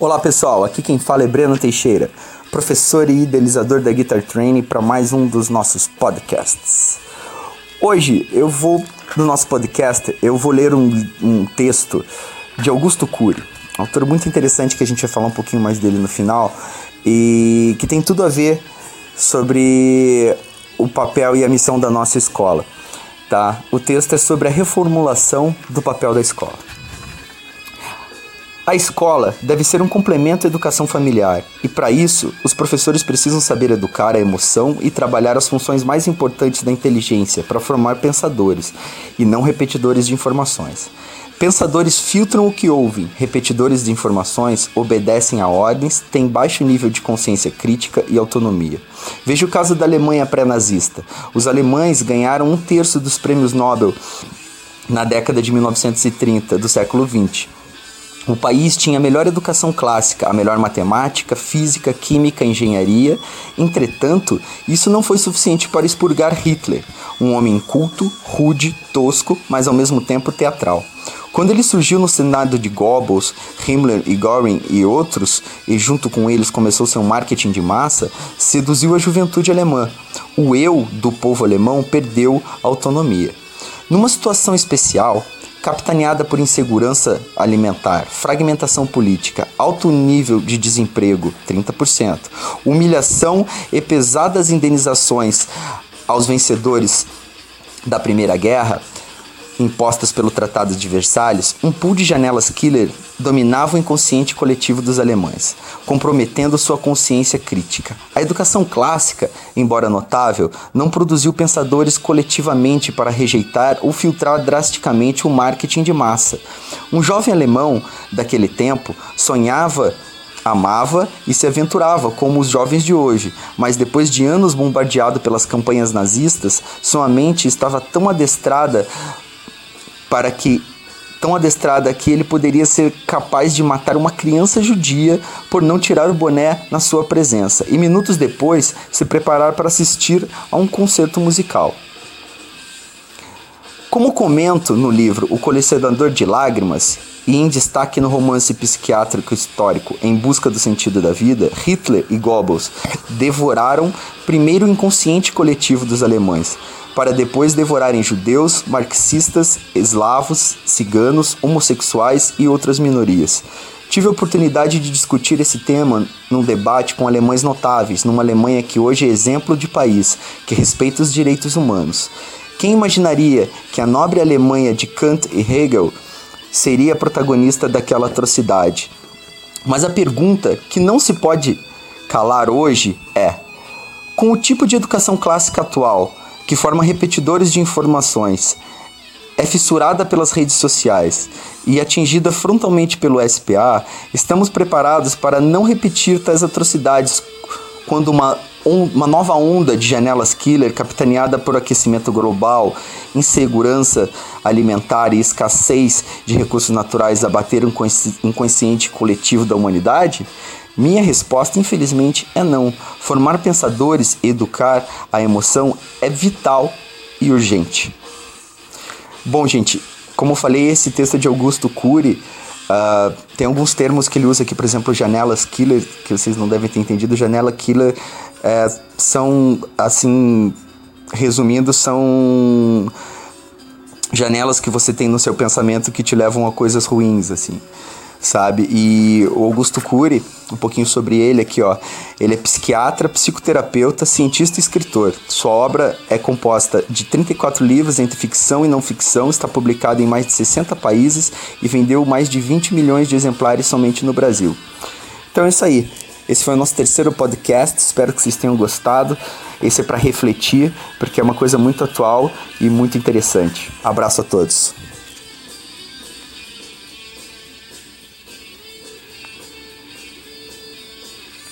Olá pessoal, aqui quem fala é Breno Teixeira, professor e idealizador da Guitar Training para mais um dos nossos podcasts. Hoje eu vou, no nosso podcast, eu vou ler um, um texto de Augusto Cury, um autor muito interessante que a gente vai falar um pouquinho mais dele no final e que tem tudo a ver sobre o papel e a missão da nossa escola. Tá? O texto é sobre a reformulação do papel da escola. A escola deve ser um complemento à educação familiar, e para isso, os professores precisam saber educar a emoção e trabalhar as funções mais importantes da inteligência para formar pensadores, e não repetidores de informações. Pensadores filtram o que ouvem, repetidores de informações obedecem a ordens, têm baixo nível de consciência crítica e autonomia. Veja o caso da Alemanha pré-nazista. Os alemães ganharam um terço dos prêmios Nobel na década de 1930 do século XX. O país tinha a melhor educação clássica, a melhor matemática, física, química, engenharia. Entretanto, isso não foi suficiente para expurgar Hitler, um homem culto, rude, tosco, mas ao mesmo tempo teatral. Quando ele surgiu no Senado de Goebbels, Himmler e Göring e outros, e junto com eles começou seu marketing de massa, seduziu a juventude alemã. O eu do povo alemão perdeu autonomia. Numa situação especial, capitaneada por insegurança alimentar, fragmentação política, alto nível de desemprego, 30%, humilhação e pesadas indenizações aos vencedores da Primeira Guerra, impostas pelo Tratado de Versalhes, um pool de janelas killer dominava o inconsciente coletivo dos alemães, comprometendo sua consciência crítica. A educação clássica, embora notável, não produziu pensadores coletivamente para rejeitar ou filtrar drasticamente o marketing de massa. Um jovem alemão daquele tempo sonhava amava e se aventurava como os jovens de hoje, mas depois de anos bombardeado pelas campanhas nazistas, sua mente estava tão adestrada para que tão adestrada que ele poderia ser capaz de matar uma criança judia por não tirar o boné na sua presença e minutos depois se preparar para assistir a um concerto musical. Como comento no livro O Colecionador de Lágrimas, e em destaque no romance psiquiátrico histórico Em Busca do Sentido da Vida, Hitler e Goebbels devoraram primeiro o inconsciente coletivo dos alemães, para depois devorarem judeus, marxistas, eslavos, ciganos, homossexuais e outras minorias. Tive a oportunidade de discutir esse tema num debate com alemães notáveis, numa Alemanha que hoje é exemplo de país, que respeita os direitos humanos. Quem imaginaria que a nobre Alemanha de Kant e Hegel seria protagonista daquela atrocidade? Mas a pergunta que não se pode calar hoje é: com o tipo de educação clássica atual, que forma repetidores de informações, é fissurada pelas redes sociais e atingida frontalmente pelo SPA, estamos preparados para não repetir tais atrocidades quando uma, uma nova onda de janelas killer, capitaneada por aquecimento global, insegurança alimentar e escassez de recursos naturais abater o inconsciente coletivo da humanidade? Minha resposta, infelizmente, é não. Formar pensadores educar a emoção é vital e urgente. Bom, gente, como eu falei, esse texto é de Augusto Cury. Uh, tem alguns termos que ele usa aqui, por exemplo, janelas killer, que vocês não devem ter entendido. Janela killer é, são, assim, resumindo, são janelas que você tem no seu pensamento que te levam a coisas ruins, assim sabe? E o Augusto Cury, um pouquinho sobre ele aqui, ó. Ele é psiquiatra, psicoterapeuta, cientista e escritor. Sua obra é composta de 34 livros entre ficção e não ficção, está publicado em mais de 60 países e vendeu mais de 20 milhões de exemplares somente no Brasil. Então é isso aí. Esse foi o nosso terceiro podcast. Espero que vocês tenham gostado. Esse é para refletir, porque é uma coisa muito atual e muito interessante. Abraço a todos.